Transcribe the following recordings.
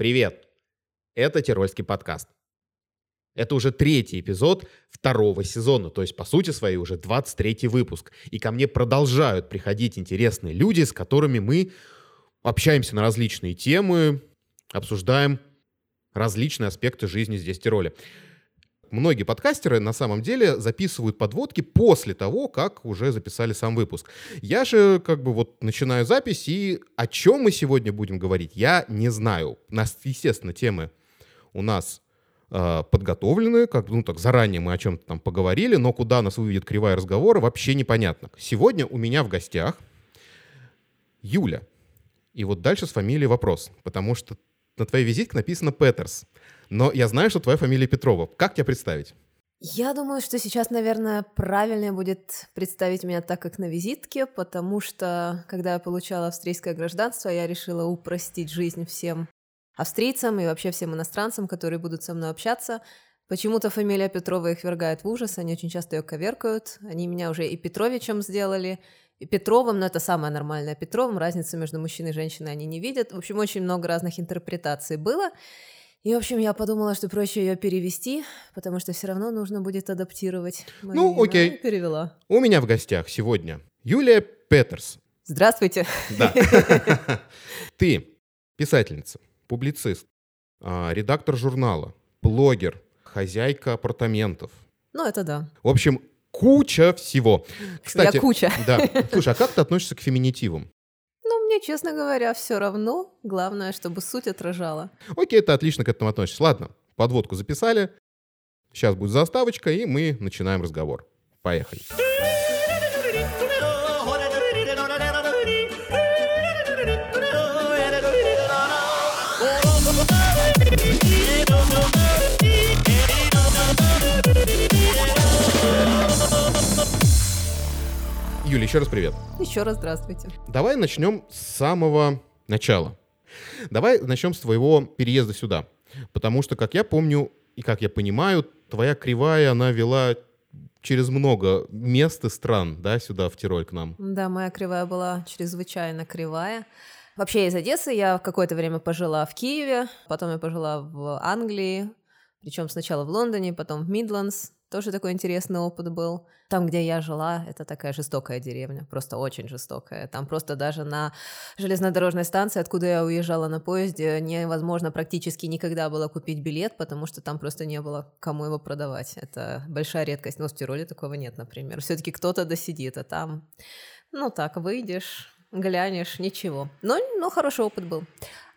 Привет! Это Тирольский подкаст. Это уже третий эпизод второго сезона, то есть, по сути своей, уже 23 выпуск. И ко мне продолжают приходить интересные люди, с которыми мы общаемся на различные темы, обсуждаем различные аспекты жизни здесь, в Тироле. Многие подкастеры на самом деле записывают подводки после того, как уже записали сам выпуск. Я же как бы вот начинаю запись, и о чем мы сегодня будем говорить, я не знаю. У нас, естественно, темы у нас э, подготовлены, как ну так заранее мы о чем-то там поговорили, но куда нас выведет кривая разговора, вообще непонятно. Сегодня у меня в гостях Юля. И вот дальше с фамилией вопрос, потому что на твоей визитке написано Петерс. Но я знаю, что твоя фамилия Петрова. Как тебя представить? Я думаю, что сейчас, наверное, правильнее будет представить меня так, как на визитке, потому что, когда я получала австрийское гражданство, я решила упростить жизнь всем австрийцам и вообще всем иностранцам, которые будут со мной общаться. Почему-то фамилия Петрова их вергает в ужас, они очень часто ее коверкают. Они меня уже и Петровичем сделали, и Петровым, но это самое нормальное Петровым, разницы между мужчиной и женщиной они не видят. В общем, очень много разных интерпретаций было. И, в общем, я подумала, что проще ее перевести, потому что все равно нужно будет адаптировать. ну, окей. Перевела. У меня в гостях сегодня Юлия Петерс. Здравствуйте. Да. Ты писательница, публицист, а, редактор журнала, блогер, хозяйка апартаментов. Ну, это да. В общем, куча всего. Кстати, Я куча. Да. Слушай, а как ты относишься к феминитивам? Мне, честно говоря, все равно. Главное, чтобы суть отражала. Окей, ты отлично к этому относишься. Ладно, подводку записали. Сейчас будет заставочка, и мы начинаем разговор. Поехали. Юля, еще раз привет. Еще раз здравствуйте. Давай начнем с самого начала. Давай начнем с твоего переезда сюда. Потому что, как я помню и как я понимаю, твоя кривая, она вела через много мест и стран, да, сюда, в Тироль к нам. Да, моя кривая была чрезвычайно кривая. Вообще из Одессы я какое-то время пожила в Киеве, потом я пожила в Англии, причем сначала в Лондоне, потом в Мидландс, тоже такой интересный опыт был. Там, где я жила, это такая жестокая деревня, просто очень жестокая. Там просто даже на железнодорожной станции, откуда я уезжала на поезде, невозможно практически никогда было купить билет, потому что там просто не было кому его продавать. Это большая редкость. Но в Тироле такого нет, например. Все-таки кто-то досидит, а там, ну так, выйдешь, глянешь, ничего. Но, но хороший опыт был.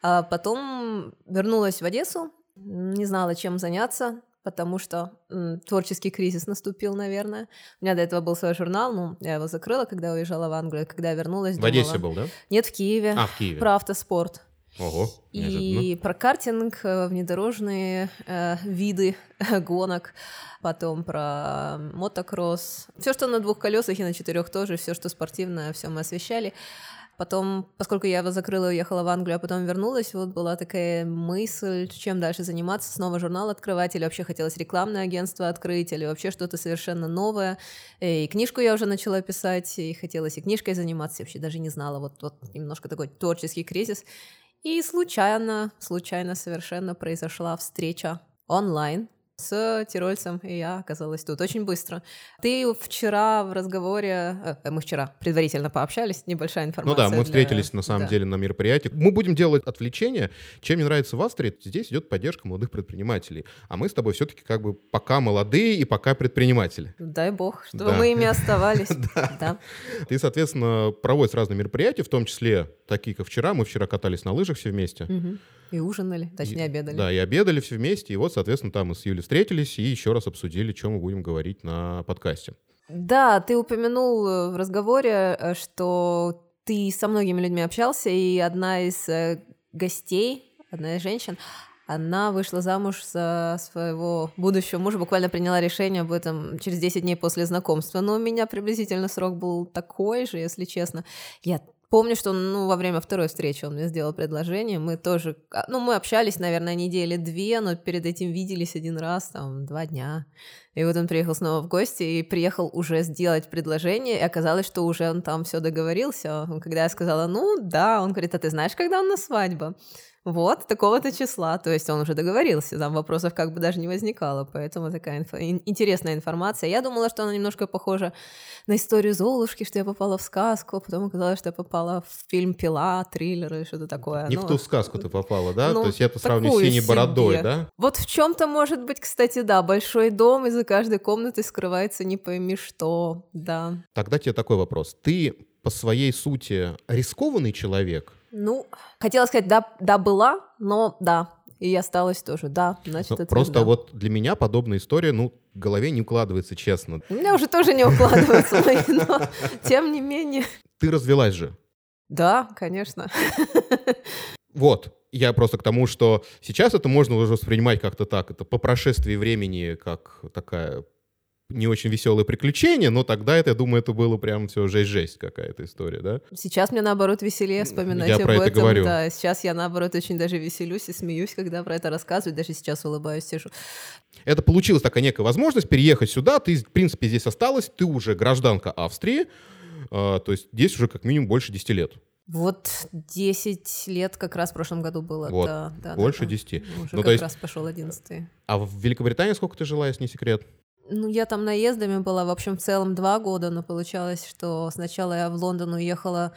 А потом вернулась в Одессу, не знала, чем заняться потому что м, творческий кризис наступил, наверное. У меня до этого был свой журнал, ну, я его закрыла, когда уезжала в Англию, когда я вернулась, В думала, Одессе был, да? Нет, в Киеве. А, в Киеве. Про автоспорт. Ого, И про картинг, э, внедорожные э, виды гонок, потом про мотокросс. Все, что на двух колесах и на четырех тоже, все, что спортивное, все мы освещали. Потом, поскольку я его закрыла, уехала в Англию, а потом вернулась, вот была такая мысль, чем дальше заниматься, снова журнал открывать, или вообще хотелось рекламное агентство открыть, или вообще что-то совершенно новое. И книжку я уже начала писать, и хотелось и книжкой заниматься, я вообще даже не знала, вот, вот немножко такой творческий кризис. И случайно, случайно совершенно произошла встреча онлайн с тирольцем, и я оказалась тут очень быстро. Ты вчера в разговоре, э, мы вчера предварительно пообщались, небольшая информация. Ну да, мы встретились для... на самом да. деле на мероприятии. Мы будем делать отвлечение. Чем мне нравится в Австрии, здесь идет поддержка молодых предпринимателей. А мы с тобой все-таки как бы пока молодые и пока предприниматели. Дай бог, чтобы да. мы ими оставались. да. Ты, соответственно, проводишь разные мероприятия, в том числе такие, как вчера. Мы вчера катались на лыжах все вместе. И ужинали, точнее, обедали. Да, и обедали все вместе. И вот, соответственно, там мы с Юлей встретились и еще раз обсудили, чем мы будем говорить на подкасте. Да, ты упомянул э, в разговоре, э, что ты со многими людьми общался, и одна из э, гостей, одна из женщин, она вышла замуж за своего будущего мужа, буквально приняла решение об этом через 10 дней после знакомства. Но у меня приблизительно срок был такой же, если честно. Я Помню, что ну, во время второй встречи он мне сделал предложение. Мы тоже, а, ну, мы общались, наверное, недели две, но перед этим виделись один раз, там, два дня. И вот он приехал снова в гости и приехал уже сделать предложение, и оказалось, что уже он там все договорился. Когда я сказала, ну, да, он говорит, а ты знаешь, когда у нас свадьба? Вот, такого-то числа. То есть он уже договорился, там вопросов как бы даже не возникало, поэтому такая инфо- интересная информация. Я думала, что она немножко похожа на историю Золушки, что я попала в сказку, а потом оказалось, что я попала в фильм «Пила», триллер или что-то такое. Не ну, в ту сказку ты попала, да? ну, То есть я это сравню с синей бородой, себе. да? Вот в чем-то может быть, кстати, да, большой дом, и за каждой комнатой скрывается не пойми что, да. Тогда тебе такой вопрос. Ты по своей сути рискованный человек? Ну, хотела сказать, да, да, была, но да, и осталась тоже, да, значит, Ну, это Просто да. вот для меня подобная история, ну, в голове не укладывается, честно. У меня уже тоже не укладывается, но тем не менее. Ты развелась же. Да, конечно. Вот. Я просто к тому, что сейчас это можно уже воспринимать как-то так. Это по прошествии времени как такая не очень веселое приключение, но тогда это, я думаю, это было прям все жесть-жесть какая-то история, да? Сейчас мне, наоборот, веселее вспоминать Я об про это этом. говорю. Да, сейчас я, наоборот, очень даже веселюсь и смеюсь, когда про это рассказываю. Даже сейчас улыбаюсь, сижу. Это получилась такая некая возможность переехать сюда. Ты, в принципе, здесь осталась. Ты уже гражданка Австрии. а, то есть здесь уже как минимум больше 10 лет. Вот 10 лет как раз в прошлом году было. Вот, да, да, да, больше да. 10. Уже Ну, как то есть- раз пошел 11 А в Великобритании сколько ты жила, если не секрет? Ну, я там наездами была, в общем, в целом два года, но получалось, что сначала я в Лондон уехала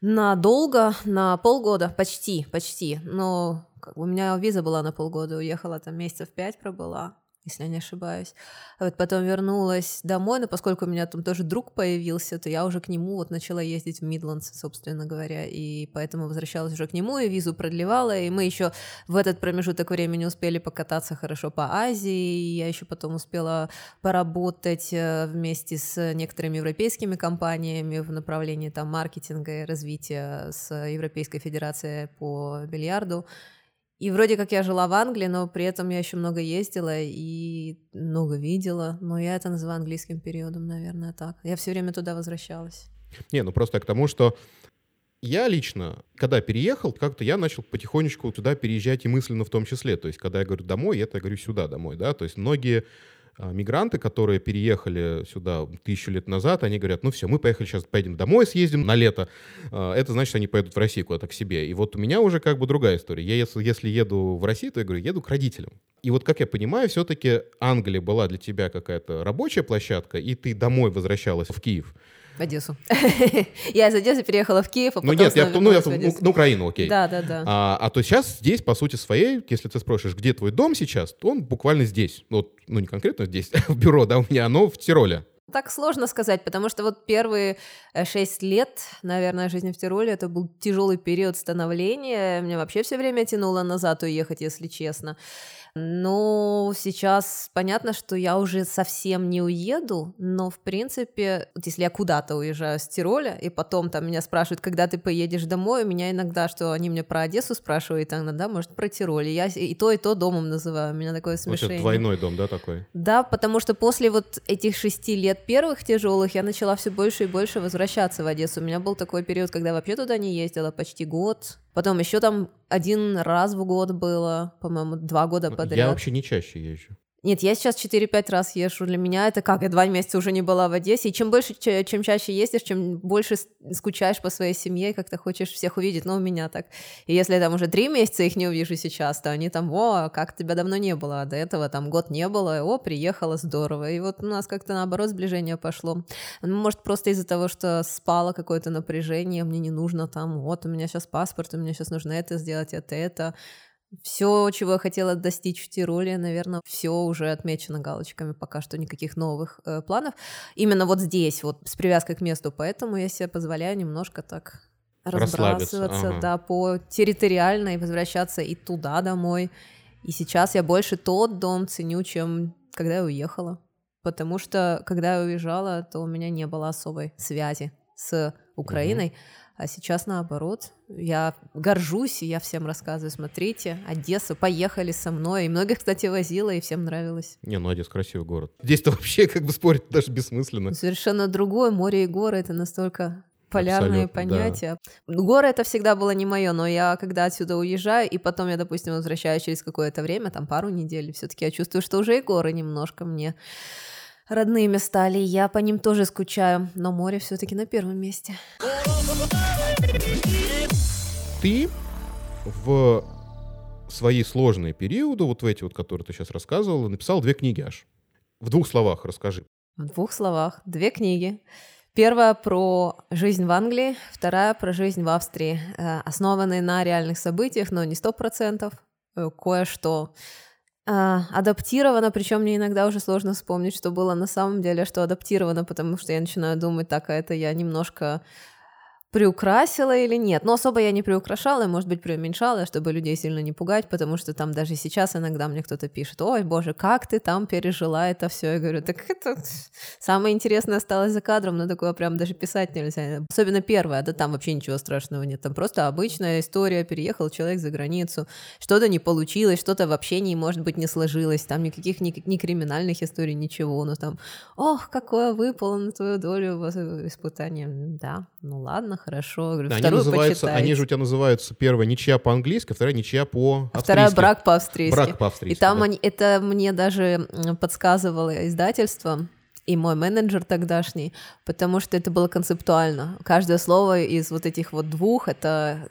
надолго, на полгода, почти, почти. Но как бы у меня виза была на полгода, уехала там месяцев пять пробыла, если я не ошибаюсь. А вот потом вернулась домой, но поскольку у меня там тоже друг появился, то я уже к нему вот начала ездить в Мидландс, собственно говоря, и поэтому возвращалась уже к нему, и визу продлевала, и мы еще в этот промежуток времени успели покататься хорошо по Азии, я еще потом успела поработать э, вместе с некоторыми европейскими компаниями в направлении там маркетинга и развития с Европейской Федерацией по бильярду. И вроде как я жила в Англии, но при этом я еще много ездила и много видела. Но я это называю английским периодом, наверное, так. Я все время туда возвращалась. Не, ну просто к тому, что я лично, когда переехал, как-то я начал потихонечку туда переезжать и мысленно в том числе. То есть, когда я говорю домой, это я говорю сюда домой, да. То есть многие мигранты, которые переехали сюда тысячу лет назад, они говорят, ну все, мы поехали сейчас, поедем домой, съездим на лето. А, Это значит, они поедут в Россию куда-то к себе. И вот у меня уже как бы другая история. Я если, если еду в Россию, то я говорю, еду к родителям. И вот, как я понимаю, все-таки Англия была для тебя какая-то рабочая площадка, и ты домой возвращалась в Киев. Одессу. Я из Одессы переехала в Киев, а Ну потом нет, я, ну, я, вернулась в ну, на Украину, окей. Да, да, да. А, а то сейчас здесь, по сути своей, если ты спросишь, где твой дом сейчас, то он буквально здесь. Вот, ну не конкретно здесь, в бюро, да, у меня оно в Тироле. Так сложно сказать, потому что вот первые э, шесть лет, наверное, жизни в Тироле, это был тяжелый период становления. Меня вообще все время тянуло назад уехать, если честно. Но сейчас понятно, что я уже совсем не уеду, но в принципе, вот если я куда-то уезжаю с Тироля, и потом там меня спрашивают, когда ты поедешь домой, у меня иногда, что они меня про Одессу спрашивают, иногда, может, про Тироль. И я и то, и то домом называю, у меня такое смешение. это двойной дом, да, такой? Да, потому что после вот этих шести лет первых тяжелых я начала все больше и больше возвращаться в Одессу. У меня был такой период, когда вообще туда не ездила почти год. Потом еще там один раз в год было, по-моему, два года подряд. Ну, Я вообще не чаще езжу. Нет, я сейчас 4-5 раз езжу. Для меня это как? Я два месяца уже не была в Одессе. И чем больше, чем чаще ездишь, чем больше скучаешь по своей семье, как-то хочешь всех увидеть. Ну, у меня так. И если я там уже три месяца их не увижу сейчас, то они там, о, как тебя давно не было, а до этого там год не было, о, приехала, здорово. И вот у нас как-то наоборот сближение пошло. Ну, Может, просто из-за того, что спало какое-то напряжение, мне не нужно там, вот, у меня сейчас паспорт, у меня сейчас нужно это сделать, это, это. Все, чего я хотела достичь в Тироле, наверное, все уже отмечено галочками, пока что никаких новых э, планов. Именно вот здесь, вот с привязкой к месту, поэтому я себе позволяю немножко так разбрасываться, ага. да, по территориально и возвращаться и туда домой. И сейчас я больше тот дом ценю, чем когда я уехала. Потому что, когда я уезжала, то у меня не было особой связи с Украиной. А сейчас наоборот. Я горжусь, и я всем рассказываю, смотрите, Одесса, поехали со мной. И многих, кстати, возила, и всем нравилось. Не, ну Одесса красивый город. Здесь-то вообще как бы спорить даже бессмысленно. Совершенно другое. Море и горы — это настолько полярные Абсолютно, да. понятия. Горы это всегда было не мое, но я когда отсюда уезжаю, и потом я, допустим, возвращаюсь через какое-то время, там пару недель, все-таки я чувствую, что уже и горы немножко мне родными стали. Я по ним тоже скучаю, но море все-таки на первом месте. Ты в свои сложные периоды, вот в эти вот, которые ты сейчас рассказывала, написал две книги аж. В двух словах расскажи. В двух словах. Две книги. Первая про жизнь в Англии, вторая про жизнь в Австрии, э, основанные на реальных событиях, но не сто процентов, э, кое-что э, адаптировано, причем мне иногда уже сложно вспомнить, что было на самом деле, что адаптировано, потому что я начинаю думать, так, а это я немножко приукрасила или нет. Но особо я не приукрашала, может быть, преуменьшала, чтобы людей сильно не пугать, потому что там даже сейчас иногда мне кто-то пишет, ой, боже, как ты там пережила это все. Я говорю, так это самое интересное осталось за кадром, но такое прям даже писать нельзя. Особенно первое, да там вообще ничего страшного нет. Там просто обычная история, переехал человек за границу, что-то не получилось, что-то в общении, может быть, не сложилось, там никаких ни, ни криминальных историй, ничего, но там, ох, какое выпало на твою долю испытание. Да, ну ладно, хорошо. Говорю, да, они, называются, они же у тебя называются первая ничья по-английски, вторая ничья по а Вторая брак по-австрийски. Брак по-австрийски, И там да. они, это мне даже подсказывало издательство, и мой менеджер тогдашний, потому что это было концептуально. Каждое слово из вот этих вот двух, это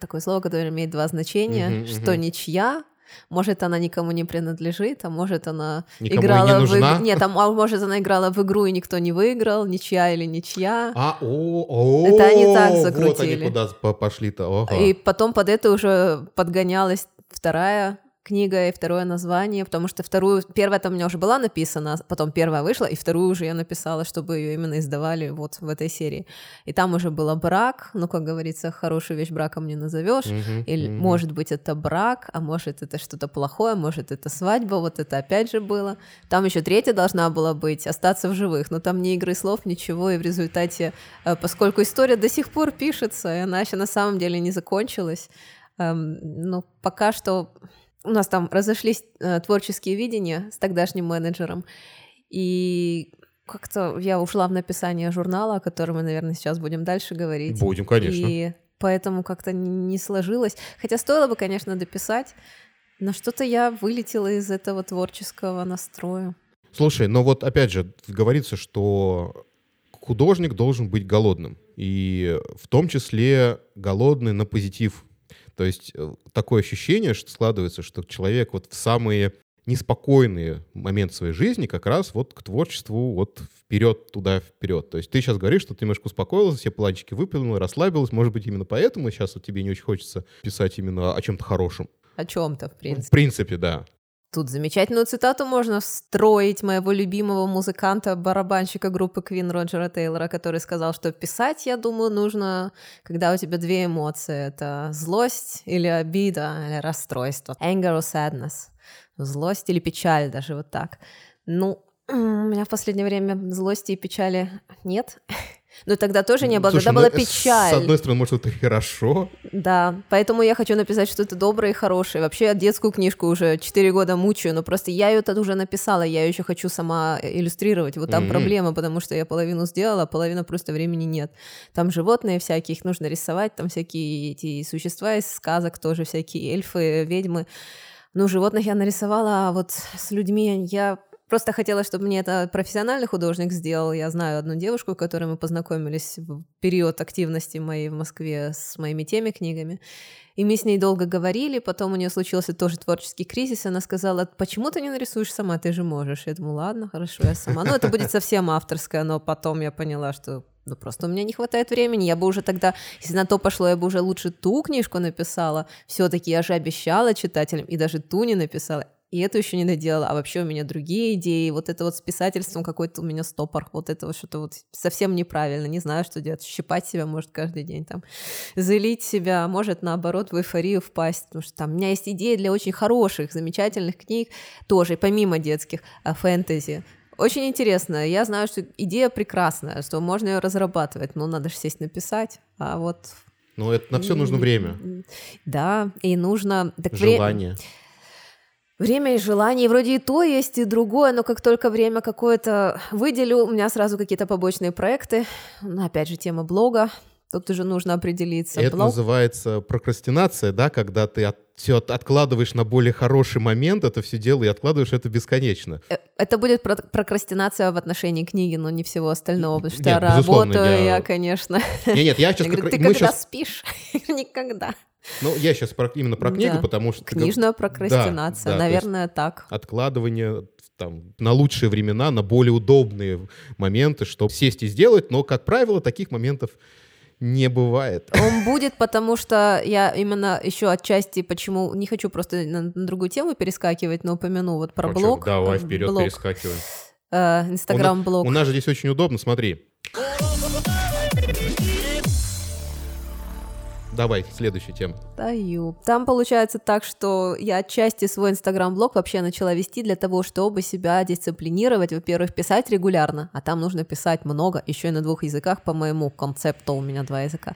такое слово, которое имеет два значения, uh-huh, что uh-huh. ничья может, она никому не принадлежит, а может, она никому играла не в Нет, а может, она играла в игру, и никто не выиграл, ничья или ничья. А, о, о, это они так закрутили. Вот они куда пошли-то. Ага. И потом под это уже подгонялась вторая книга и второе название, потому что вторую, первая там у меня уже была написана, потом первая вышла, и вторую уже я написала, чтобы ее именно издавали вот в этой серии. И там уже было брак, ну, как говорится, хорошую вещь браком не назовешь, Мгм, или мгм. может быть это брак, а может это что-то плохое, может это свадьба, вот это опять же было. Там еще третья должна была быть, остаться в живых, но там ни игры слов, ничего, и в результате, э, поскольку история до сих пор пишется, и она еще на самом деле не закончилась, эм, ну, пока что у нас там разошлись э, творческие видения с тогдашним менеджером, и как-то я ушла в написание журнала, о котором мы, наверное, сейчас будем дальше говорить. Будем, конечно. И поэтому как-то не сложилось. Хотя стоило бы, конечно, дописать, но что-то я вылетела из этого творческого настроя. Слушай, но вот опять же говорится, что художник должен быть голодным. И в том числе голодный на позитив. То есть э, такое ощущение, что складывается, что человек вот в самые неспокойные моменты своей жизни как раз вот к творчеству вот вперед, туда, вперед. То есть ты сейчас говоришь, что ты немножко успокоилась, все планчики выплюнула, расслабилась. Может быть, именно поэтому сейчас вот тебе не очень хочется писать именно о чем-то хорошем. О чем-то, в В принципе. принципе, да. Тут замечательную цитату можно встроить моего любимого музыканта, барабанщика группы Queen Роджера Тейлора, который сказал, что писать, я думаю, нужно, когда у тебя две эмоции. Это злость или обида, или расстройство. Anger or sadness. Злость или печаль, даже вот так. Ну, у меня в последнее время злости и печали нет. Но тогда тоже не было, Слушай, тогда ну, была э, печаль. С одной стороны, может, это хорошо. Да, поэтому я хочу написать что-то доброе и хорошее. Вообще, я детскую книжку уже 4 года мучаю, но просто я ее тогда уже написала, я ее еще хочу сама иллюстрировать. Вот там Мгм. проблема, потому что я половину сделала, а половина просто времени нет. Там животные всякие, их нужно рисовать, там всякие эти существа из сказок тоже, всякие эльфы, ведьмы. Ну, животных я нарисовала, а вот с людьми я просто хотела, чтобы мне это профессиональный художник сделал. Я знаю одну девушку, с которой мы познакомились в период активности моей в Москве с моими теми книгами. И мы с ней долго говорили, потом у нее случился тоже творческий кризис, она сказала, почему ты не нарисуешь сама, ты же можешь. Я думаю, ладно, хорошо, я сама. Ну, это будет совсем авторское, но потом я поняла, что ну, просто у меня не хватает времени. Я бы уже тогда, если на то пошло, я бы уже лучше ту книжку написала. Все-таки я же обещала читателям, и даже ту не написала. И эту еще не доделала, а вообще у меня другие идеи. Вот это вот с писательством какой-то у меня стопор. Вот это вот что-то вот совсем неправильно. Не знаю, что делать. Щипать себя может каждый день там. Залить себя, а может наоборот в эйфорию впасть. Потому что там у меня есть идеи для очень хороших, замечательных книг тоже, помимо детских, а, фэнтези. Очень интересно. Я знаю, что идея прекрасная, что можно ее разрабатывать, но надо же сесть написать. А вот... Но это на все нужно время. Да, и нужно... Так вре- Желание. Время и желание, вроде и то есть, и другое, но как только время какое-то выделю, у меня сразу какие-то побочные проекты. Ну, опять же, тема блога. Тут уже нужно определиться. Это Блог- называется прокрастинация, да, когда ты от, все откладываешь на более хороший момент это все дело и откладываешь это бесконечно. Э, Это будет про- прокрастинация в отношении книги, но не всего остального, потому что Нет, я работаю, я- я, конечно. Нет, нет, я Я сейчас говорю, ты мы когда щас- спишь? Никогда. ну, я сейчас именно про книгу, Да. потому что Книжная прокрастинация, да, есть- наверное, так. откладывание там, на лучшие времена, на более удобные моменты, чтобы сесть и сделать, но, как правило, таких моментов не бывает. Он будет, потому что я именно еще отчасти, почему не хочу просто на, на другую тему перескакивать, но упомяну вот про чё, блог. Давай вперед блог, перескакиваем. э, Инстаграм-блог. У нас же здесь очень удобно, смотри. Давай, следующая тема. Даю. Там получается так, что я отчасти свой инстаграм-блог вообще начала вести для того, чтобы себя дисциплинировать. Во-первых, писать регулярно, а там нужно писать много, еще и на двух языках по моему концепту, у меня два языка.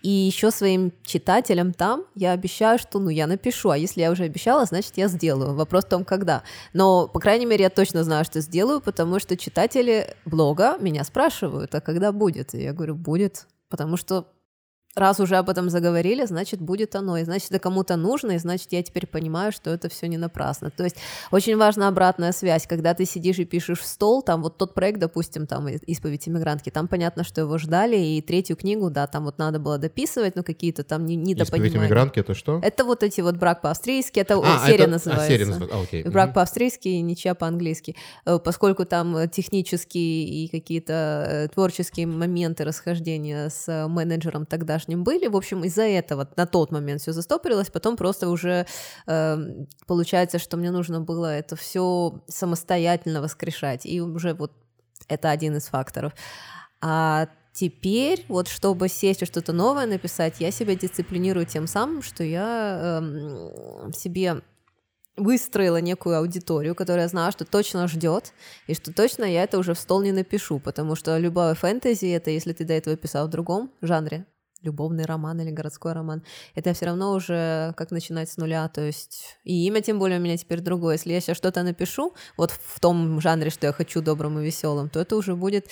И еще своим читателям там я обещаю, что ну я напишу, а если я уже обещала, значит я сделаю. Вопрос в том, когда. Но, по крайней мере, я точно знаю, что сделаю, потому что читатели блога меня спрашивают, а когда будет? И я говорю, будет, потому что раз уже об этом заговорили, значит, будет оно. И значит, это кому-то нужно, и значит, я теперь понимаю, что это все не напрасно. То есть очень важна обратная связь. Когда ты сидишь и пишешь в стол, там вот тот проект, допустим, там «И- «Исповедь иммигрантки», там понятно, что его ждали, и третью книгу, да, там вот надо было дописывать, но какие-то там не- Исповедь недопонимания. иммигрантки это что? Это вот эти вот брак по-австрийски, это А, серия это- а, называется. серия называется. А, окей. Брак Мгм. по-австрийски и ничья по-английски. Э, Поскольку там технические и какие-то э, творческие моменты расхождения с э, менеджером тогдашним были, в общем, из-за этого на тот момент все застопорилось, потом просто уже э, получается, что мне нужно было это все самостоятельно воскрешать, и уже вот это один из факторов. А теперь, вот чтобы сесть и что-то новое написать, я себя дисциплинирую тем самым, что я эм, себе выстроила некую аудиторию, которая знала, что точно ждет, и что точно я это уже в стол не напишу, потому что любое фэнтези — это если ты до этого писал в другом жанре, любовный роман или городской роман, это все равно уже как начинать с нуля, то есть и имя тем более у меня теперь другое. Если я сейчас что-то напишу, вот в том жанре, что я хочу, добрым и веселым, то это уже будет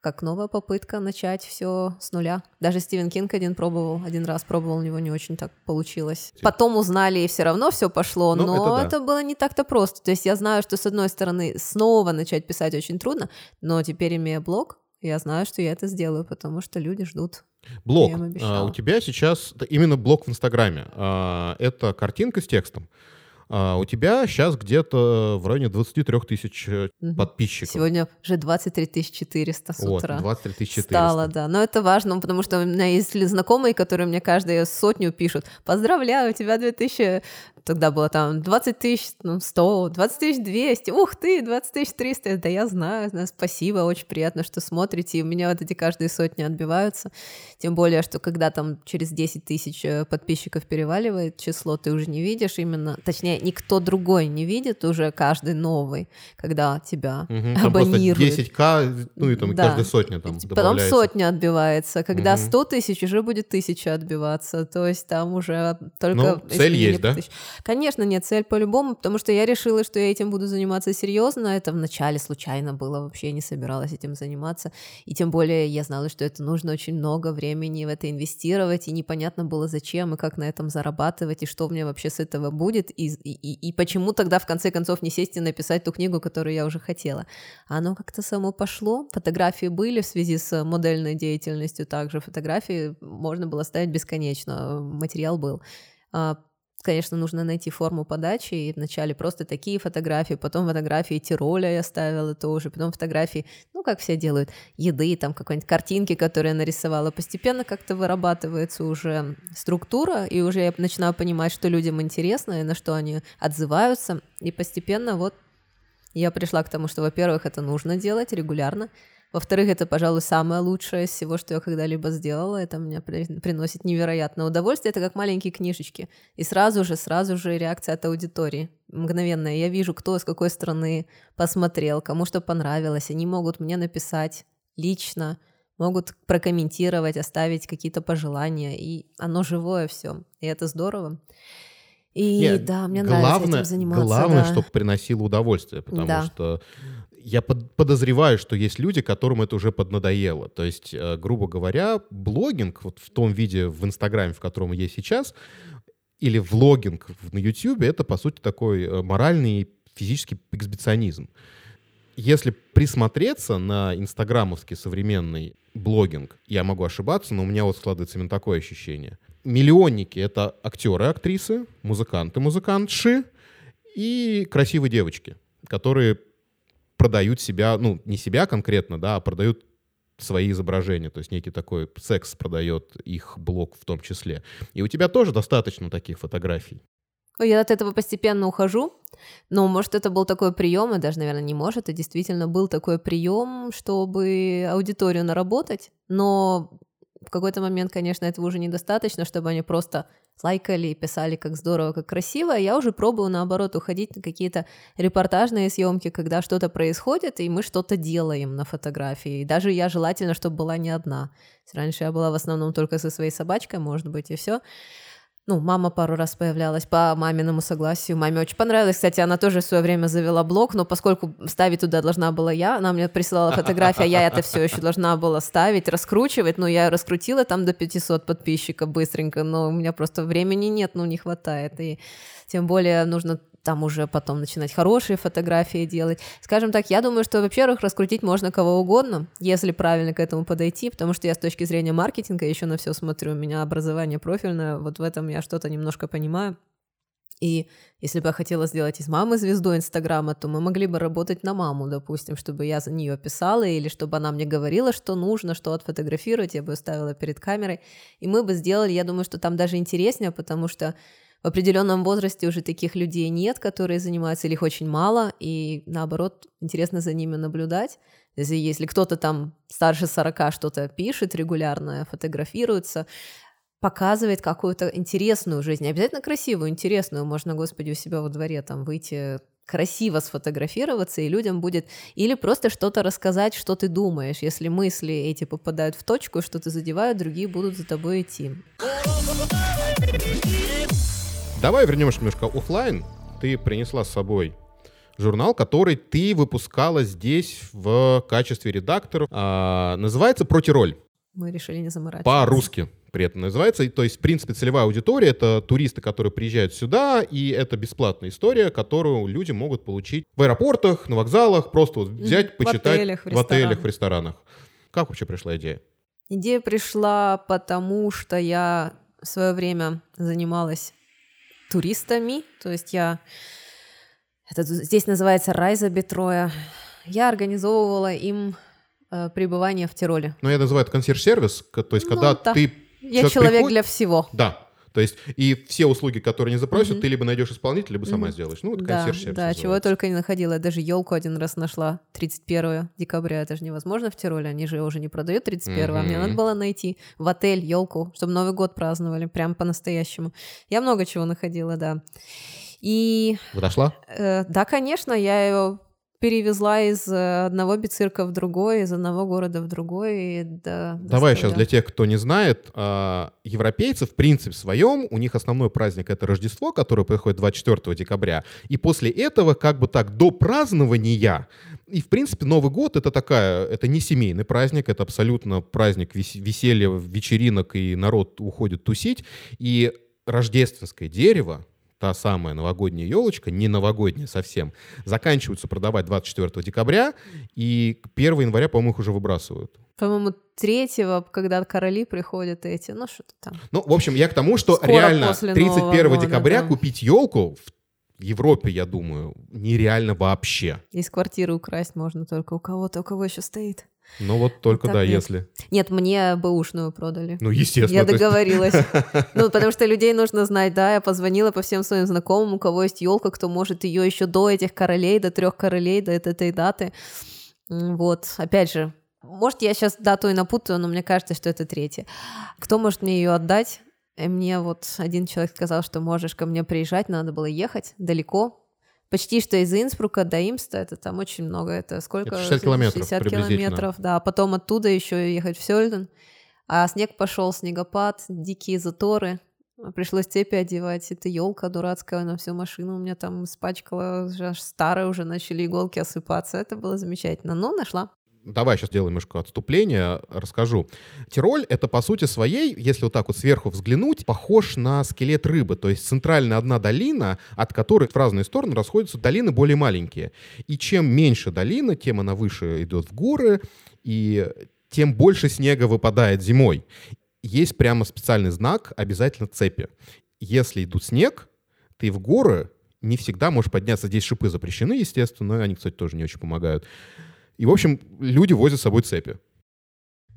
как новая попытка начать все с нуля. Даже Стивен Кинг один пробовал, один раз пробовал, у него не очень так получилось. Потом узнали, и все равно все пошло, Ну, но это это, да. было не так-то просто. То есть я знаю, что с одной стороны снова начать писать очень трудно, но теперь имея блог, я знаю, что я это сделаю, потому что люди ждут. Блог. А, у тебя сейчас именно блог в Инстаграме. А, Это картинка с текстом. А, У тебя сейчас где-то в районе 23 тысяч Мгм. подписчиков. Сегодня уже 23 400 с Вот, утра. 23 400. Стало, да. Но это важно, потому что у меня есть знакомые, которые мне каждую сотню пишут. Поздравляю, у тебя 2000... Тогда было там 20 тысяч, ну, 100, 20 тысяч 200. Ух ты, 20 тысяч 300. Да я знаю, знаю, спасибо, очень приятно, что смотрите. И у меня вот эти каждые сотни отбиваются. Тем более, что когда там через 10 тысяч э, подписчиков переваливает число, ты уже не видишь именно... Точнее, никто другой не видит уже каждый новый, когда тебя просто абонируют. 10к, ну и там Да. каждая сотня там Потом добавляется. сотня отбивается. Когда Мгм. 100 тысяч, уже будет тысяча отбиваться. То есть там уже только... Ну, цель есть, да? Конечно, нет, цель по-любому, потому что я решила, что я этим буду заниматься серьезно. Это вначале случайно было, вообще не собиралась этим заниматься. И тем более я знала, что это нужно очень много времени в это инвестировать, и непонятно было зачем, и как на этом зарабатывать, и что мне вообще с этого будет, и, и, и- почему тогда в конце концов не сесть и написать ту книгу, которую я уже хотела. А Оно как-то само пошло. Фотографии были в связи с модельной деятельностью также. Фотографии можно было ставить бесконечно. Материал был. Конечно, нужно найти форму подачи. И вначале просто такие фотографии, потом фотографии Тироля я ставила тоже, потом фотографии, ну, как все делают, еды, там какой-нибудь картинки, которые я нарисовала. Постепенно как-то вырабатывается уже структура, и уже я начинаю понимать, что людям интересно, и на что они отзываются. И постепенно вот я пришла к тому, что, во-первых, это нужно делать регулярно. Во-вторых, это, пожалуй, самое лучшее из всего, что я когда-либо сделала. Это мне при- приносит невероятное удовольствие. Это как маленькие книжечки. И сразу же, сразу же реакция от аудитории. Мгновенная. Я вижу, кто с какой стороны посмотрел, кому что понравилось. Они могут мне написать лично, могут прокомментировать, оставить какие-то пожелания. И оно живое все. И это здорово. И Не, да, мне нравится главное, этим заниматься. Главное, да. чтобы приносило удовольствие, потому Да. что я под, подозреваю, что есть люди, которым это уже поднадоело. То есть, э, грубо говоря, блогинг вот в том виде в Инстаграме, в котором я сейчас, или влогинг на Ютьюбе, это, по сути, такой э, моральный физический эксбиционизм. Если присмотреться на инстаграмовский современный блогинг, я могу ошибаться, но у меня вот складывается именно такое ощущение. Миллионники — это актеры, актрисы, музыканты, музыкантши и красивые девочки, которые продают себя, ну, не себя конкретно, да, а продают свои изображения, то есть некий такой секс продает их блог в том числе. И у тебя тоже достаточно таких фотографий. Я от этого постепенно ухожу, но может это был такой прием, и даже, наверное, не может, это действительно был такой прием, чтобы аудиторию наработать, но в какой-то момент, конечно, этого уже недостаточно, чтобы они просто лайкали и писали, как здорово, как красиво. Я уже пробую, наоборот, уходить на какие-то репортажные съемки, когда что-то происходит, и мы что-то делаем на фотографии. И даже я желательно, чтобы была не одна. Раньше я была в основном только со своей собачкой, может быть, и все. Ну, мама пару раз появлялась по маминому согласию. Маме очень понравилось. Кстати, она тоже в свое время завела блог, но поскольку ставить туда должна была я, она мне присылала фотографию, а я это все еще должна была ставить, раскручивать. Но я раскрутила там до 500 подписчиков быстренько, но у меня просто времени нет, ну, не хватает. И тем более нужно там уже потом начинать хорошие фотографии делать. Скажем так, я думаю, что, во-первых, раскрутить можно кого угодно, если правильно к этому подойти, потому что я с точки зрения маркетинга еще на все смотрю, у меня образование профильное, вот в этом я что-то немножко понимаю. И если бы я хотела сделать из мамы звезду Инстаграма, то мы могли бы работать на маму, допустим, чтобы я за нее писала, или чтобы она мне говорила, что нужно, что отфотографировать, я бы ставила перед камерой. И мы бы сделали, я думаю, что там даже интереснее, потому что в определенном возрасте уже таких людей нет, которые занимаются, или их очень мало, и наоборот, интересно за ними наблюдать. Если, если кто-то там старше 40 что-то пишет регулярно, фотографируется, показывает какую-то интересную жизнь, не обязательно красивую, интересную, можно, господи, у себя во дворе там выйти красиво сфотографироваться, и людям будет или просто что-то рассказать, что ты думаешь. Если мысли эти попадают в точку, что-то задевают, другие будут за тобой идти. Давай вернемся немножко офлайн. Ты принесла с собой журнал, который ты выпускала здесь в качестве редактора. А, называется «Протироль». Мы решили не заморачиваться. По-русски при этом называется. То есть, в принципе, целевая аудитория — это туристы, которые приезжают сюда, и это бесплатная история, которую люди могут получить в аэропортах, на вокзалах, просто вот взять, в почитать отелях, в в отелях, в ресторанах. Как вообще пришла идея? Идея пришла потому, что я в свое время занималась туристами, то есть я... Это здесь называется Райза Бетроя. Я организовывала им э, пребывание в Тироле. Ну, я называю это консьерж-сервис, то есть, Ну, когда да. ты... Я человек для всего. Да. То есть, и все услуги, которые не запросят, Мгм. ты либо найдешь исполнителя, либо сама Мгм. сделаешь. Ну, это Да, консьерж-сервис да, чего я только не находила. Я даже елку один раз нашла 31 декабря. Это же невозможно в Тироле. Они же уже не продают 31 а мне надо было найти в отель елку, чтобы Новый год праздновали, прям по-настоящему. Я много чего находила, да. И Подошла? Э, да, конечно, я ее перевезла из э, одного бицирка в другой, из одного города в другой. и да, Давай сейчас для тех, кто не знает, а, европейцы в принципе своем, у них основной праздник это Рождество, которое происходит 24 декабря, и после этого как бы так до празднования и, в принципе, Новый год это такая, это не семейный праздник, это абсолютно праздник вес- веселья, вечеринок, и народ уходит тусить. И рождественское дерево, та самая новогодняя елочка, не новогодняя совсем, заканчиваются продавать 24 декабря, и 1 января, по-моему, их уже выбрасывают. По-моему, третьего, когда короли приходят эти, ну что-то там. Ну, в общем, я к тому, что Скоро реально после 31 Нового года, декабря да. купить елку в Европе, я думаю, нереально вообще. Из квартиры украсть можно только у кого-то, у кого еще стоит. Ну вот только так да, нет. если. Нет, мне бэушную продали. Ну, естественно. Я договорилась. Ну, потому что людей нужно знать, да, я позвонила по всем своим знакомым, у кого есть елка, кто может ее еще до этих королей, до трех королей, до этой, даты. Вот, опять же, может, я сейчас дату и напутаю, но мне кажется, что это третья. Кто может мне ее отдать? И мне вот один человек сказал, что можешь ко мне приезжать, надо было ехать далеко. Почти что из Инсбрука до Имста, это там очень много, это сколько? Это 60 километров 60 приблизительно. километров, да. А потом оттуда еще ехать в Сёльден. А снег пошел, снегопад, дикие заторы. Пришлось цепи одевать. Это елка дурацкая на всю машину у меня там испачкала. Аж старые уже начали иголки осыпаться. Это было замечательно. Но нашла. Давай сейчас сделаем немножко отступление, расскажу. Тироль — это по сути своей, если вот так вот сверху взглянуть, похож на скелет рыбы. То есть центральная одна долина, от которой в разные стороны расходятся долины более маленькие. И чем меньше долина, тем она выше идет в горы, и тем больше снега выпадает зимой. Есть прямо специальный знак, обязательно цепи. Если идут снег, ты в горы не всегда можешь подняться. Здесь шипы запрещены, естественно, они, кстати, тоже не очень помогают. И, в общем, люди возят с собой цепи.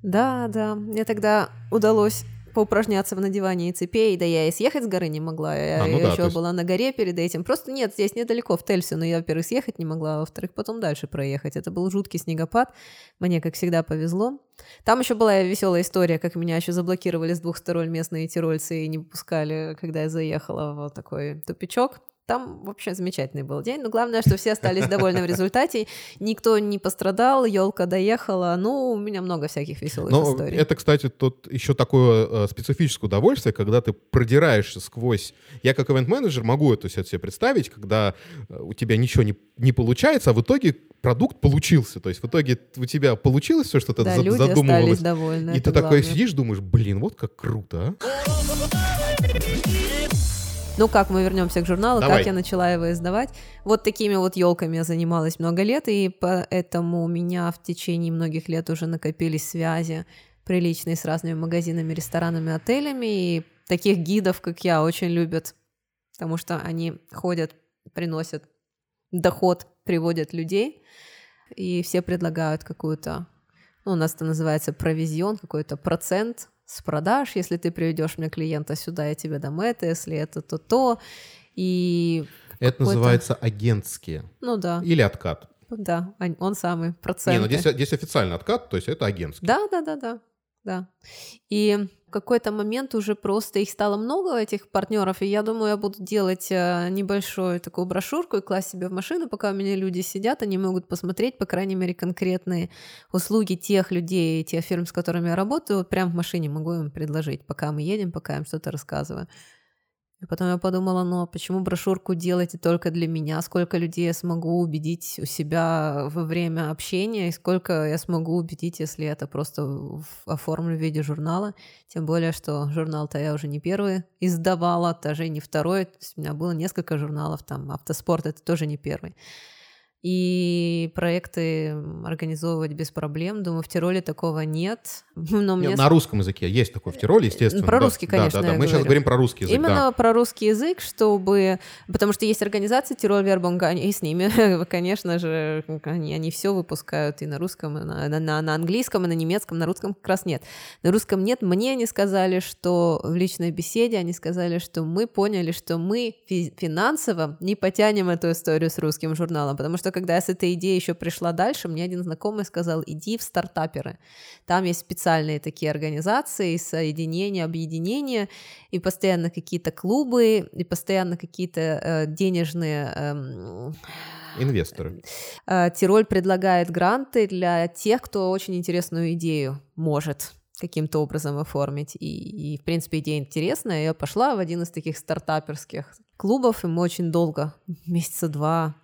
Да, да. Мне тогда удалось поупражняться в надевании цепей, да я и съехать с горы не могла. Я, А, ну я да, еще есть- была на горе перед этим. Просто нет, здесь недалеко, в Тельсе, но я, во-первых, съехать не могла, а во-вторых, потом дальше проехать. Это был жуткий снегопад. Мне, как всегда, повезло. Там еще была веселая история, как меня еще заблокировали с двух сторон местные тирольцы и не пускали, когда я заехала в такой тупичок. Там вообще замечательный был день. Но главное, что все остались довольны в результате. Никто не пострадал, елка доехала. Ну, у меня много всяких веселых Но историй. это, кстати, тут еще такое э, специфическое удовольствие, когда ты продираешься сквозь... Я как ивент-менеджер могу это все себе представить, когда э, у тебя ничего не, не получается, а в итоге продукт получился. То есть в итоге у тебя получилось все, что ты Да, за- люди остались задумывалась. довольны. И это ты такой главное. сидишь, думаешь, блин, вот как круто, а? Ну как, мы вернемся к журналу, Давай. как я начала его издавать. Вот такими вот елками я занималась много лет, и поэтому у меня в течение многих лет уже накопились связи приличные с разными магазинами, ресторанами, отелями, и таких гидов, как я, очень любят, потому что они ходят, приносят доход, приводят людей, и все предлагают какую-то, ну, у нас это называется провизион, какой-то процент с продаж, если ты приведешь мне клиента сюда, я тебе дам это, если это, то то. И, Это называется агентские. ну да, Или откат. да, он- самый, Не, процент. ну здесь, здесь официальный откат, то есть это агентский. Да, да, да, да, да. И какой-то момент уже просто их стало много, этих партнеров, и я думаю, я буду делать э, небольшую такую брошюрку и класть себе в машину, пока у меня люди сидят, они могут посмотреть, по крайней мере, конкретные услуги тех людей, тех фирм, с которыми я работаю, вот прям в машине могу им предложить, пока мы едем, пока я им что-то рассказываю. И потом я подумала, ну а почему брошюрку делаете только для меня? Сколько людей я смогу убедить у себя во время общения, и сколько я смогу убедить, если это просто оформлю в виде журнала? Тем более, что журнал-то я уже не первый издавала, даже не второй. То есть у меня было несколько журналов, там автоспорт это тоже не первый. И проекты организовывать без проблем. Думаю, в Тироле такого нет. Но Нет, мне на русском языке есть такой в Тироле, естественно. Про да. русский, Да, конечно, Да, да, я Мы сейчас говорю. говорим про русский язык, Именно да. про русский язык, чтобы... Потому что есть организация Тироль Вербунга, и с ними, конечно же, они, они все выпускают и на русском, и на, на, на английском, и на немецком, на русском как раз нет. На русском нет. Мне они сказали, что в личной беседе они сказали, что мы поняли, что мы фи- финансово не потянем эту историю с русским журналом, потому что когда я с этой идеей еще пришла дальше, мне один знакомый сказал, иди в стартаперы. Там есть специальные такие организации, соединения, объединения, и постоянно какие-то клубы, и постоянно какие-то э, денежные... эм, Инвесторы. э, Тироль предлагает гранты для тех, кто очень интересную идею может каким-то образом оформить. И, и, в принципе, идея интересная. Я пошла в один из таких стартаперских клубов, и мы очень долго, месяца два,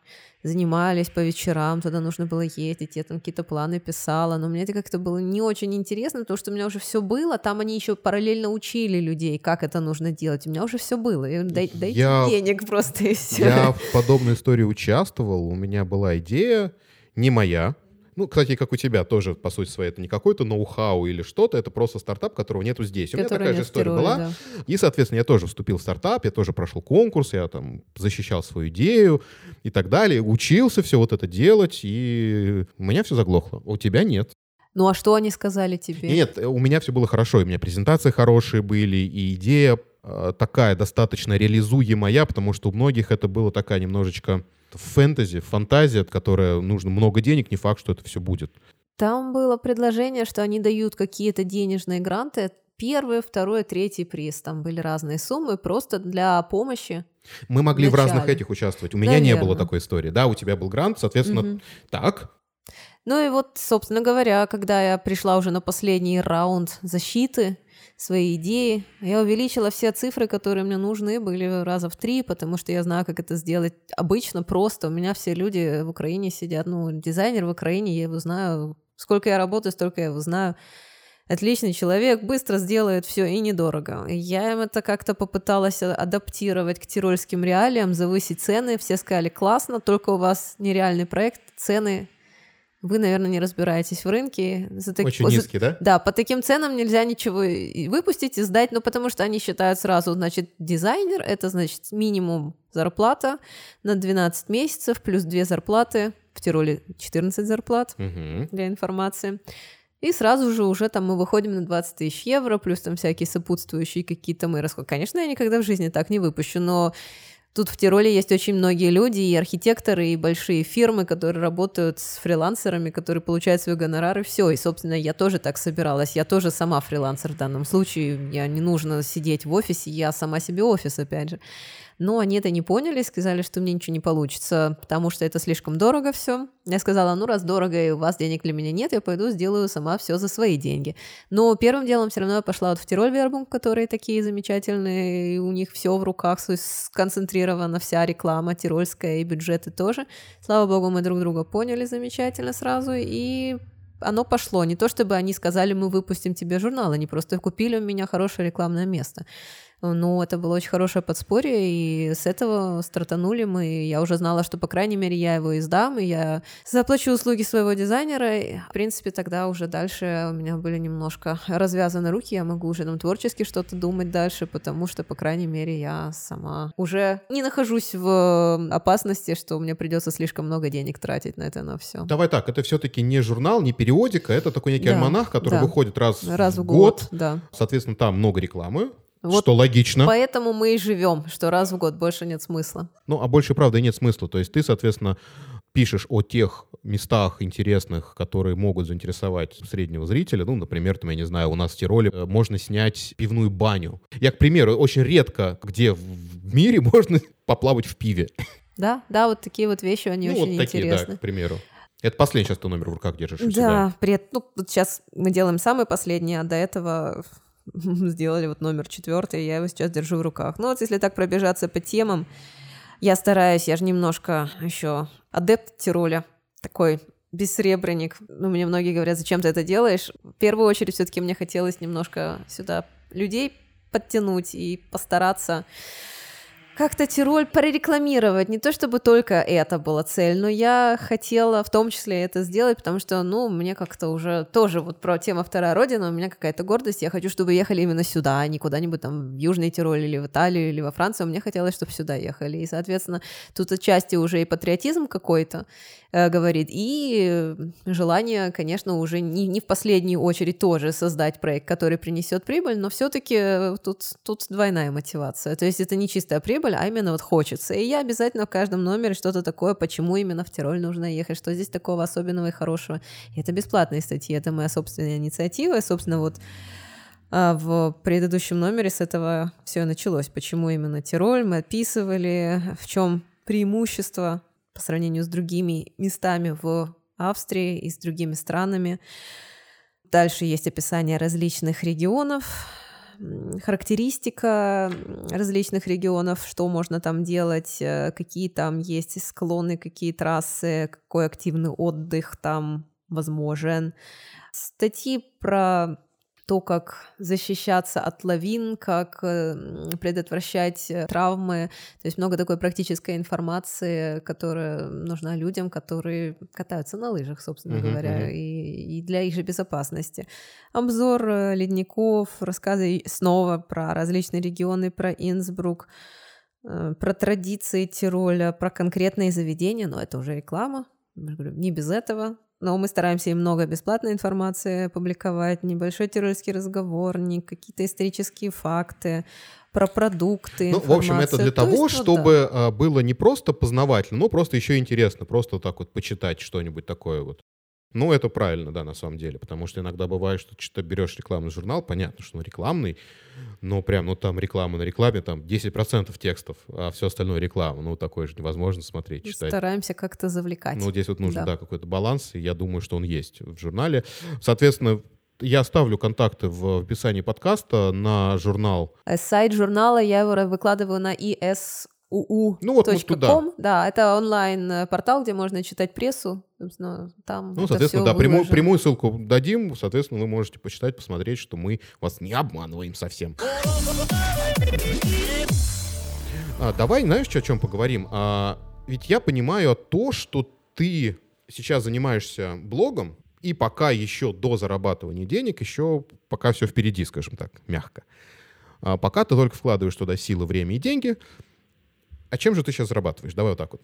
занимались по вечерам, туда нужно было ездить, я там какие-то планы писала, но мне это как-то было не очень интересно, потому что у меня уже все было, там они еще параллельно учили людей, как это нужно делать, у меня уже все было, и дай- дайте Я- денег просто и все. Я в подобной истории участвовал, у меня была идея, не моя, ну, кстати, как у тебя тоже, по сути своей, это не какой-то ноу-хау или что-то, это просто стартап, которого нету здесь. У меня такая же история была. да. И, соответственно, я тоже вступил в стартап, я тоже прошел конкурс, я там защищал свою идею и так далее, учился все вот это делать, и у меня все заглохло. У тебя нет. Ну а что они сказали тебе? Нет, у меня все было хорошо, и у меня презентации хорошие были, и идея э, такая достаточно реализуемая, потому что у многих это было такая немножечко фэнтези, фантазия, от которой нужно много денег, не факт, что это все будет. Там было предложение, что они дают какие-то денежные гранты. Первый, второй, третий приз. Там были разные суммы просто для помощи. Мы могли в разных Вначале. этих участвовать. У меня не было такой истории. Да, у тебя был грант, соответственно, Мгм. так. Ну и вот, собственно говоря, когда я пришла уже на последний раунд защиты, свои идеи. Я увеличила все цифры, которые мне нужны были раза в три, потому что я знаю, как это сделать обычно, просто. У меня все люди в Украине сидят, ну, дизайнер в Украине, я его знаю. Сколько я работаю, столько я его знаю отличный человек, быстро сделает все и недорого. Я им это как-то попыталась адаптировать к тирольским реалиям, завысить цены. Все сказали, классно, только у вас нереальный проект, цены вы, наверное, не разбираетесь в рынке. За так... Очень низкий, да? Да, по таким ценам нельзя ничего выпустить и сдать, ну, потому что они считают сразу, значит, дизайнер, это, значит, минимум зарплата на 12 месяцев, плюс две зарплаты, в Тироле 14 зарплат угу. для информации. И сразу же уже там мы выходим на 20 тысяч евро, плюс там всякие сопутствующие какие-то мои расходы. Конечно, я никогда в жизни так не выпущу, но Тут в Тироле есть очень многие люди, и архитекторы, и большие фирмы, которые работают с фрилансерами, которые получают свои гонорары, все. И, собственно, я тоже так собиралась. Я тоже сама фрилансер в данном случае. Я не нужно сидеть в офисе, я сама себе офис, опять же. Но они это не поняли, сказали, что мне ничего не получится, потому что это слишком дорого все. Я сказала, ну раз дорого и у вас денег для меня нет, я пойду сделаю сама все за свои деньги. Но первым делом все равно я пошла вот в Тироль Вербум, которые такие замечательные, и у них все в руках сконцентрировано, вся реклама тирольская и бюджеты тоже. Слава богу, мы друг друга поняли замечательно сразу, и оно пошло. Не то чтобы они сказали, мы выпустим тебе журнал, они просто купили у меня хорошее рекламное место. Но это было очень хорошее подспорье, и с этого стартанули мы. Я уже знала, что, по крайней мере, я его издам, и я заплачу услуги своего дизайнера. И, в принципе, тогда уже дальше у меня были немножко развязаны руки, я могу уже там творчески что-то думать дальше, потому что, по крайней мере, я сама уже не нахожусь в опасности, что мне придется слишком много денег тратить на это, на все. Давай так, это все-таки не журнал, не периодика, это такой некий да, альманах, который да. выходит раз, раз в год. год да. Соответственно, там много рекламы, вот что логично. Поэтому мы и живем, что раз в год больше нет смысла. Ну, а больше, правда, нет смысла. То есть ты, соответственно, пишешь о тех местах интересных, которые могут заинтересовать среднего зрителя. Ну, например, там, я не знаю, у нас в Тироле э, можно снять пивную баню. Я, к примеру, очень редко где в мире можно поплавать в пиве. Да, да, вот такие вот вещи, они ну, очень вот такие, интересны. Да, к примеру. Это последний сейчас ты номер в руках держишь у да, себя. При, ну, вот сейчас мы делаем самый последний, а до этого сделали вот номер четвертый, я его сейчас держу в руках. Ну вот если так пробежаться по темам, я стараюсь, я же немножко еще адепт Тироля, такой бессребренник. Ну, мне многие говорят, зачем ты это делаешь? В первую очередь, все-таки мне хотелось немножко сюда людей подтянуть и постараться как-то Тироль прорекламировать. Не то чтобы только это была цель, но я хотела в том числе это сделать, потому что, ну, мне как-то уже тоже вот про тему «Вторая Родина» у меня какая-то гордость. Я хочу, чтобы ехали именно сюда, а не куда-нибудь там в Южный Тироль или в Италию или во Францию. Мне хотелось, чтобы сюда ехали. И, соответственно, тут отчасти уже и патриотизм какой-то э, говорит, и желание, конечно, уже не, не в последнюю очередь тоже создать проект, который принесет прибыль, но все-таки тут, тут двойная мотивация. То есть это не чистая прибыль, Тироль, а именно вот хочется. И я обязательно в каждом номере что-то такое, почему именно в Тироль нужно ехать, что здесь такого особенного и хорошего. И это бесплатные статьи, это моя собственная инициатива. И, собственно, вот а, в предыдущем номере с этого все началось. Почему именно Тироль? Мы описывали, в чем преимущество по сравнению с другими местами в Австрии и с другими странами. Дальше есть описание различных регионов, характеристика различных регионов, что можно там делать, э, какие там есть склоны, какие трассы, какой активный отдых там возможен. Статьи про то, как защищаться от лавин, как э, предотвращать э, травмы. То есть много такой практической информации, которая нужна людям, которые катаются на лыжах, собственно uh-huh, говоря, uh-huh. И, и для их же безопасности. Обзор э, ледников, рассказы снова про различные регионы, про Инсбрук, про традиции Тироля, про конкретные заведения, но это уже реклама, не без этого, но мы стараемся и много бесплатной информации публиковать, небольшой тирольский разговор, не какие-то исторические факты, про продукты. Ну, в общем, это для того, есть, чтобы да. было не просто познавательно, но просто еще интересно, просто так вот почитать что-нибудь такое вот. Ну, это правильно, да, на самом деле, потому что иногда бывает, что что-то берешь рекламный журнал, понятно, что он рекламный, но прям, ну, там реклама на рекламе, там 10% текстов, а все остальное реклама. Ну, такое же невозможно смотреть, читать. Стараемся как-то завлекать. Ну, здесь вот нужен, да, да какой-то баланс, и я думаю, что он есть в журнале. Соответственно, Я оставлю контакты в описании подкаста на журнал. Э, сайт журнала я его выкладываю на ES uu. Ну вот мы туда. Да, это онлайн-портал, где можно читать прессу. Собственно, там ну, соответственно, да, прямую, прямую ссылку дадим. Соответственно, вы можете почитать, посмотреть, что мы вас не обманываем совсем. А, давай, знаешь, о чем поговорим? А, ведь я понимаю то, что ты сейчас занимаешься блогом, и пока еще до зарабатывания денег, еще пока все впереди, скажем так, мягко. А пока ты только вкладываешь туда силы, время и деньги. А чем же ты сейчас зарабатываешь? Давай вот так вот.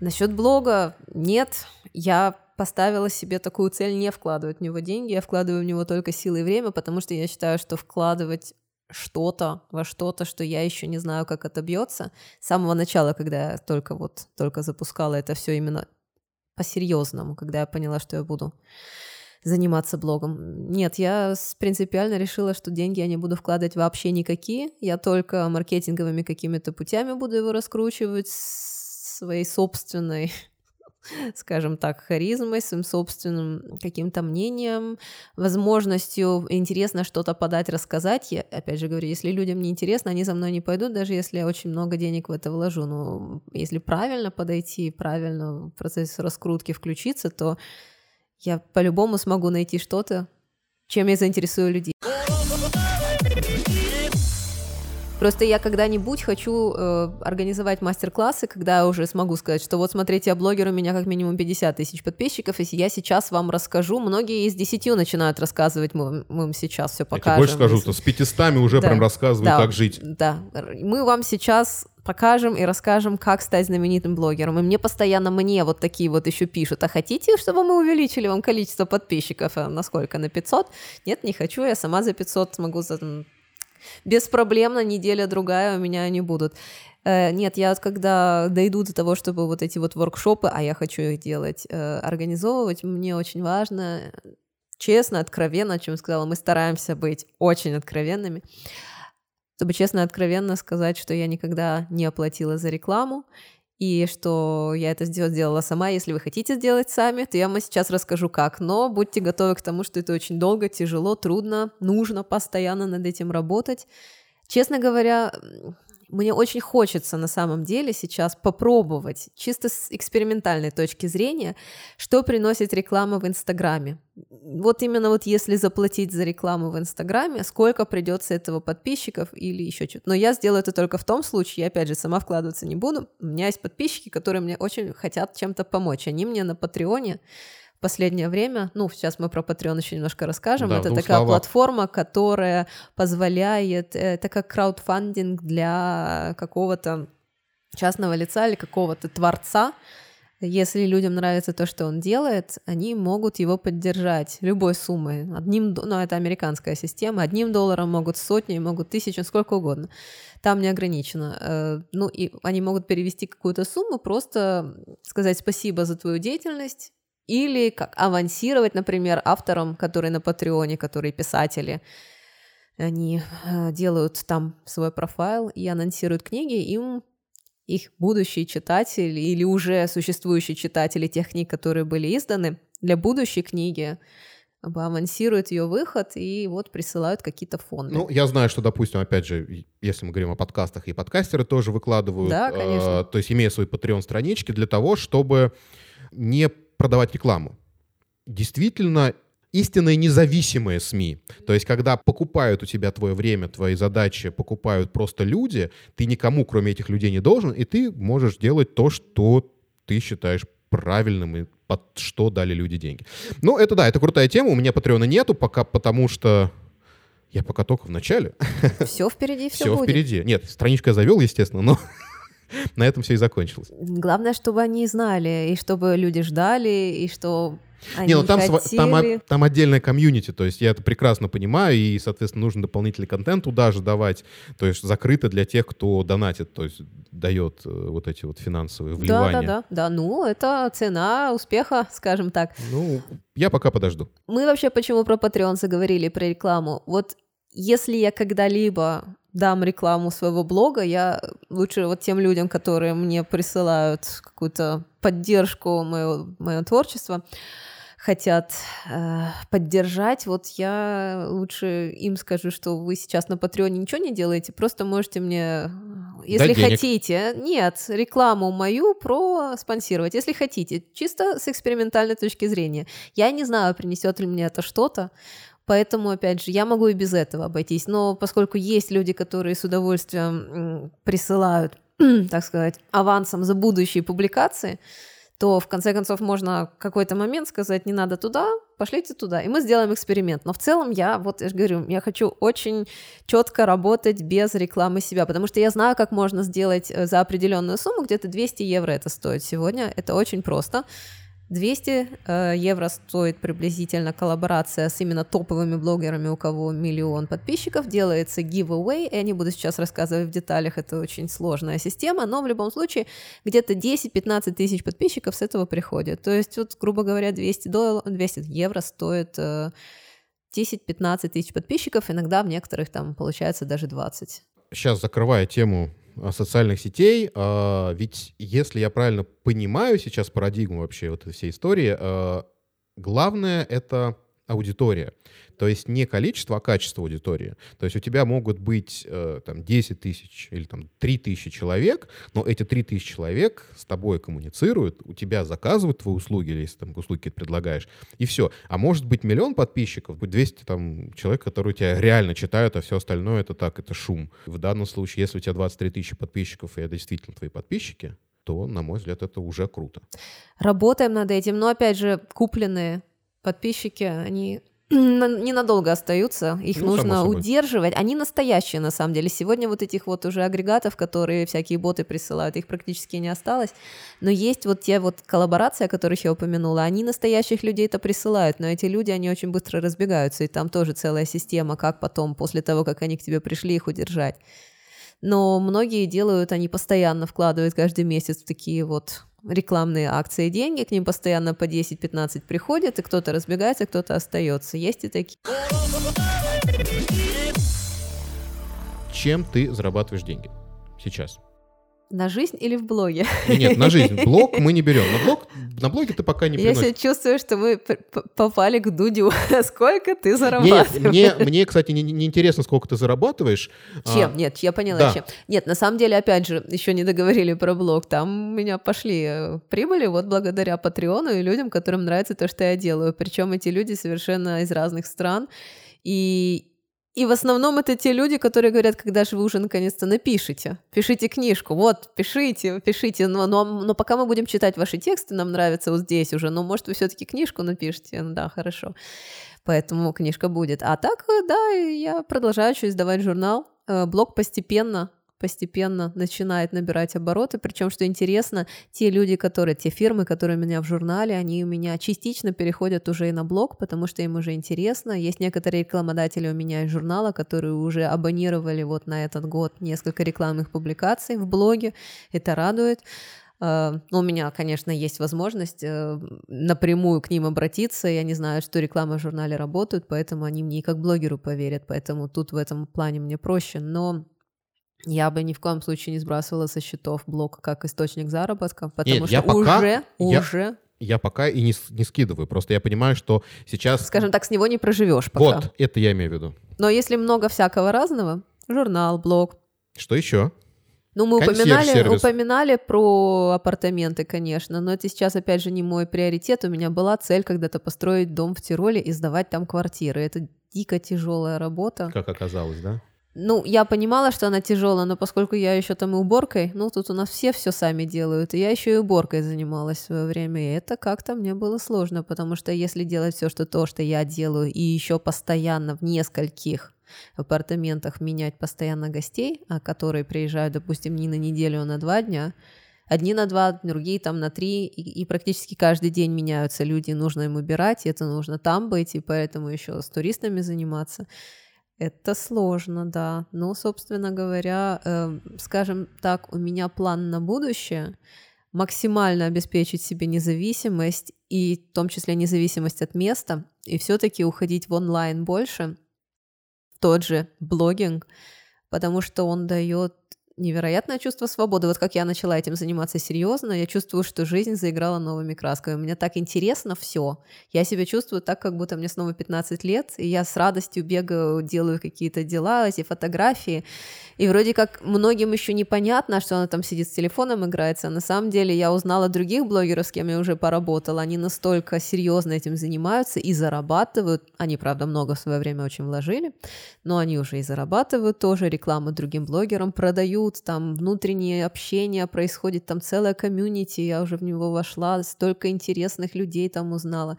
Насчет блога нет. Я поставила себе такую цель не вкладывать в него деньги, я вкладываю в него только силы и время, потому что я считаю, что вкладывать что-то во что-то, что я еще не знаю, как это бьется. С самого начала, когда я только вот только запускала это все именно по-серьезному, когда я поняла, что я буду заниматься блогом. Нет, я принципиально решила, что деньги я не буду вкладывать вообще никакие. Я только маркетинговыми какими-то путями буду его раскручивать своей собственной скажем так, харизмой, своим собственным каким-то мнением, возможностью интересно что-то подать, рассказать. Я, опять же говорю, если людям не интересно, они за мной не пойдут, даже если я очень много денег в это вложу. Но если правильно подойти, правильно в процесс раскрутки включиться, то я по-любому смогу найти что-то, чем я заинтересую людей. Просто я когда-нибудь хочу э, организовать мастер-классы, когда я уже смогу сказать, что вот смотрите, я блогер, у меня как минимум 50 тысяч подписчиков, и я сейчас вам расскажу. Многие из 10 начинают рассказывать, мы, мы вам сейчас все покажем. Я тебе больше скажу, что с 500 уже да, прям рассказывают, да, как жить. Да, мы вам сейчас покажем и расскажем, как стать знаменитым блогером. И мне постоянно мне вот такие вот еще пишут, а хотите, чтобы мы увеличили вам количество подписчиков? А на сколько? На 500? Нет, не хочу, я сама за 500 смогу за беспроблемно неделя-другая у меня они будут. Э, нет, я когда дойду до того, чтобы вот эти вот воркшопы, а я хочу их делать, э, организовывать, мне очень важно, честно, откровенно, о чем сказала, мы стараемся быть очень откровенными, чтобы честно и откровенно сказать, что я никогда не оплатила за рекламу, и что я это сделала сама. Если вы хотите сделать сами, то я вам сейчас расскажу как. Но будьте готовы к тому, что это очень долго, тяжело, трудно, нужно постоянно над этим работать. Честно говоря, мне очень хочется на самом деле сейчас попробовать, чисто с экспериментальной точки зрения, что приносит реклама в Инстаграме. Вот именно вот если заплатить за рекламу в Инстаграме, сколько придется этого подписчиков или еще что-то. Но я сделаю это только в том случае, я опять же сама вкладываться не буду. У меня есть подписчики, которые мне очень хотят чем-то помочь. Они мне на Патреоне последнее время, ну, сейчас мы про Patreon еще немножко расскажем, да, это такая словах. платформа, которая позволяет, э, это как краудфандинг для какого-то частного лица или какого-то творца, если людям нравится то, что он делает, они могут его поддержать любой суммой. Одним, ну, это американская система. Одним долларом могут сотни, могут тысячу, сколько угодно. Там не ограничено. Э, ну, и они могут перевести какую-то сумму, просто сказать спасибо за твою деятельность, или как авансировать, например, авторам, которые на Патреоне, которые писатели, они э, делают там свой профайл и анонсируют книги, им их будущие читатели или уже существующие читатели тех книг, которые были изданы, для будущей книги авансируют ее выход и вот присылают какие-то фонды. Ну, я знаю, что, допустим, опять же, если мы говорим о подкастах, и подкастеры тоже выкладывают, да, конечно. Э, то есть имея свои Patreon-странички для того, чтобы не продавать рекламу. Действительно, истинные независимые СМИ. То есть, когда покупают у тебя твое время, твои задачи, покупают просто люди, ты никому, кроме этих людей, не должен, и ты можешь делать то, что ты считаешь правильным и под что дали люди деньги. Ну, это да, это крутая тема. У меня Патреона нету пока, потому что я пока только в начале. Все впереди, все, все будет. впереди. Нет, страничку я завел, естественно, но на этом все и закончилось. Главное, чтобы они знали, и чтобы люди ждали, и что они не, ну там, хотели... там, там отдельная комьюнити, то есть я это прекрасно понимаю, и, соответственно, нужно дополнительный контент туда же давать, то есть закрыто для тех, кто донатит, то есть дает э, вот эти вот финансовые вливания. Да, да, да, да, ну это цена успеха, скажем так. Ну, я пока подожду. Мы вообще почему про Patreon заговорили, про рекламу? Вот если я когда-либо дам рекламу своего блога, я лучше вот тем людям, которые мне присылают какую-то поддержку моего, моего творчества, хотят э, поддержать, вот я лучше им скажу, что вы сейчас на Патреоне ничего не делаете, просто можете мне, если Дать денег. хотите, нет, рекламу мою про спонсировать, если хотите, чисто с экспериментальной точки зрения. Я не знаю, принесет ли мне это что-то, Поэтому, опять же, я могу и без этого обойтись. Но поскольку есть люди, которые с удовольствием присылают, так сказать, авансом за будущие публикации, то в конце концов можно какой-то момент сказать, не надо туда, пошлите туда, и мы сделаем эксперимент. Но в целом я, вот я же говорю, я хочу очень четко работать без рекламы себя, потому что я знаю, как можно сделать э, за определенную сумму, где-то 200 евро это стоит сегодня, это очень просто. 200 э, евро стоит приблизительно коллаборация с именно топовыми блогерами, у кого миллион подписчиков. Делается giveaway. Я не буду сейчас рассказывать в деталях, это очень сложная система, но в любом случае где-то 10-15 тысяч подписчиков с этого приходит. То есть, вот, грубо говоря, 200, долларов, 200 евро стоит э, 10-15 тысяч подписчиков, иногда в некоторых там получается даже 20. Сейчас закрывая тему социальных сетей, а, ведь если я правильно понимаю сейчас парадигму вообще вот этой всей истории, а, главное — это аудитория. То есть не количество, а качество аудитории. То есть у тебя могут быть э, там 10 тысяч или там 3 тысячи человек, но эти 3 тысячи человек с тобой коммуницируют, у тебя заказывают твои услуги, или если там услуги предлагаешь, и все. А может быть миллион подписчиков, будет 200 там человек, которые тебя реально читают, а все остальное это так, это шум. В данном случае, если у тебя 23 тысячи подписчиков, и это действительно твои подписчики, то, на мой взгляд, это уже круто. Работаем над этим, но опять же, купленные подписчики, они ненадолго остаются, их Ну, нужно удерживать. Они настоящие, на самом деле. Сегодня вот этих вот уже агрегатов, которые всякие боты присылают, их практически не осталось. Но есть вот те вот коллаборации, о которых я упомянула, они настоящих людей-то присылают, но эти люди, они очень быстро разбегаются, и там тоже целая система, как потом, после того, как они к тебе пришли, их удержать. Но многие делают, они постоянно вкладывают каждый месяц в такие вот рекламные акции деньги, к ним постоянно по 10-15 приходят, и кто-то разбегается, кто-то остается. Есть и такие. Чем ты зарабатываешь деньги сейчас? На жизнь или в блоге? Нет, на жизнь. Блог мы не берем. На блог, на блоге ты пока не Я себя приносишь. чувствую, что мы попали к Дудю. Сколько ты Нет, зарабатываешь? мне, мне, кстати, не, не интересно, сколько ты зарабатываешь. А, Чем? Нет, я поняла, да. чем. Нет, на самом деле, опять же, еще не договорили про блог. Там у меня пошли э, прибыли вот благодаря Патреону и людям, которым нравится то, что я делаю. Причем эти люди совершенно из разных стран. И, и в основном это те люди, которые говорят, когда же вы уже наконец-то напишите. Пишите книжку. Вот, пишите, пишите. Но, но, но пока мы будем читать ваши тексты, нам нравится вот здесь уже. Но может вы все-таки книжку напишите? Ну Да, хорошо. Поэтому книжка будет. А так, э, да, я продолжаю еще издавать журнал. Э, Блог постепенно постепенно начинает набирать обороты. Причем, что интересно, те люди, которые, те фирмы, которые у меня в журнале, они у меня частично переходят уже и на блог, потому что им уже интересно. Есть некоторые рекламодатели у меня из журнала, которые уже абонировали вот на этот год несколько рекламных публикаций в блоге. Это радует. Ну, У меня, конечно, есть возможность э, напрямую к ним обратиться. Я не знаю, что рекламы в журнале работают, поэтому они мне и как блогеру поверят. Поэтому тут в этом плане мне проще. Но я бы ни в коем случае не сбрасывала со счетов блог как источник заработка, потому Нет, что я пока- уже, я- уже, Я пока и не, не скидываю. Просто я понимаю, что сейчас... скажем так, с него не проживешь пока. Вот, это я имею в виду. Но если много всякого разного, журнал, блог, Что еще? Ну, мы упоминали, упоминали про апартаменты, конечно, но это сейчас, опять же, не мой приоритет. У меня была цель когда-то построить дом в Тироле и сдавать там квартиры. Это дико тяжелая работа. Как оказалось, да? Ну, я понимала, что она тяжелая, но поскольку я еще там и уборкой, ну, тут у нас все все сами делают, и я еще и уборкой занималась в свое время, и это как-то мне было сложно, потому что если делать все, что то, что я делаю, и еще постоянно в нескольких апартаментах менять постоянно гостей, а которые приезжают, допустим, не на неделю, а на два дня, Одни на два, другие там на три, и, и практически каждый день меняются люди, нужно им убирать, это нужно там быть, и поэтому еще с туристами заниматься. Это сложно, да. Но, собственно говоря, э, скажем так, у меня план на будущее максимально обеспечить себе независимость, и в том числе независимость от места, и все-таки уходить в онлайн больше, тот же блогинг, потому что он дает невероятное чувство свободы. Вот как я начала этим заниматься серьезно, я чувствую, что жизнь заиграла новыми красками. Мне так интересно все. Я себя чувствую так, как будто мне снова 15 лет, и я с радостью бегаю, делаю какие-то дела, эти фотографии. И вроде как многим еще непонятно, что она там сидит с телефоном, играется. На самом деле я узнала других блогеров, с кем я уже поработала. Они настолько серьезно этим занимаются и зарабатывают. Они, правда, много в свое время очень вложили, но они уже и зарабатывают тоже, рекламу другим блогерам продают, там внутреннее общение происходит, там целая комьюнити, я уже в него вошла, столько интересных людей там узнала.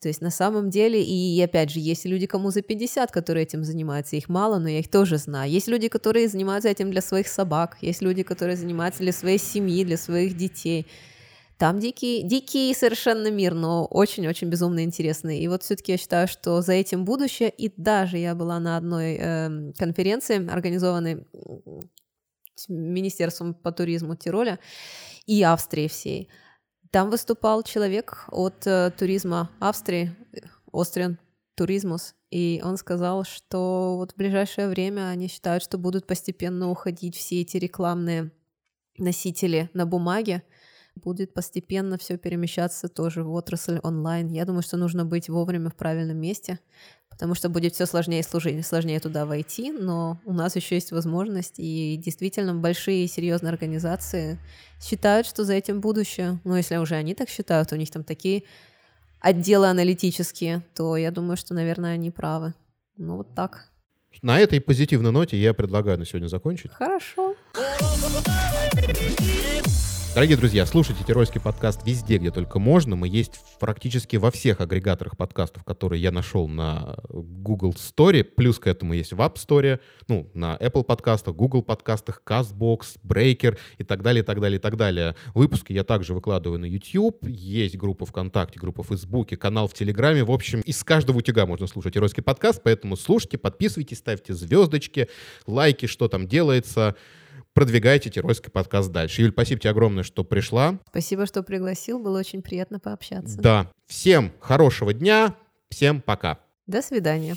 То есть на самом деле, и опять же, есть люди, кому за 50, которые этим занимаются, их мало, но я их тоже знаю. Есть люди, которые занимаются этим для своих собак, есть люди, которые занимаются для своей семьи, для своих детей. Там дикий, дикий совершенно мир, но очень-очень безумно интересный. И вот все-таки я считаю, что за этим будущее. И даже я была на одной э, конференции, организованной Министерством по туризму Тироля и Австрии всей. Там выступал человек от э, туризма Австрии, Austrian Tourismus, и он сказал, что вот в ближайшее время они считают, что будут постепенно уходить все эти рекламные носители на бумаге, будет постепенно все перемещаться тоже в отрасль онлайн. Я думаю, что нужно быть вовремя в правильном месте, потому что будет все сложнее и сложнее туда войти, но у нас еще есть возможность, и действительно большие и серьезные организации считают, что за этим будущее. Но если уже они так считают, у них там такие отделы аналитические, то я думаю, что, наверное, они правы. Ну вот так. На этой позитивной ноте я предлагаю на сегодня закончить. Хорошо. Дорогие друзья, слушайте Терройский подкаст везде, где только можно. Мы есть практически во всех агрегаторах подкастов, которые я нашел на Google Store. Плюс к этому есть в App Store, ну, на Apple подкастах, Google подкастах, CastBox, Breaker и так далее, и так далее, и так далее. Выпуски я также выкладываю на YouTube. Есть группа ВКонтакте, группа в Фейсбуке, канал в Телеграме. В общем, из каждого утюга можно слушать Терройский подкаст, поэтому слушайте, подписывайтесь, ставьте звездочки, лайки, что там делается продвигайте Терройский подкаст дальше. Юль, спасибо тебе огромное, что пришла. Спасибо, что пригласил. Было очень приятно пообщаться. Да. Всем хорошего дня. Всем пока. До свидания.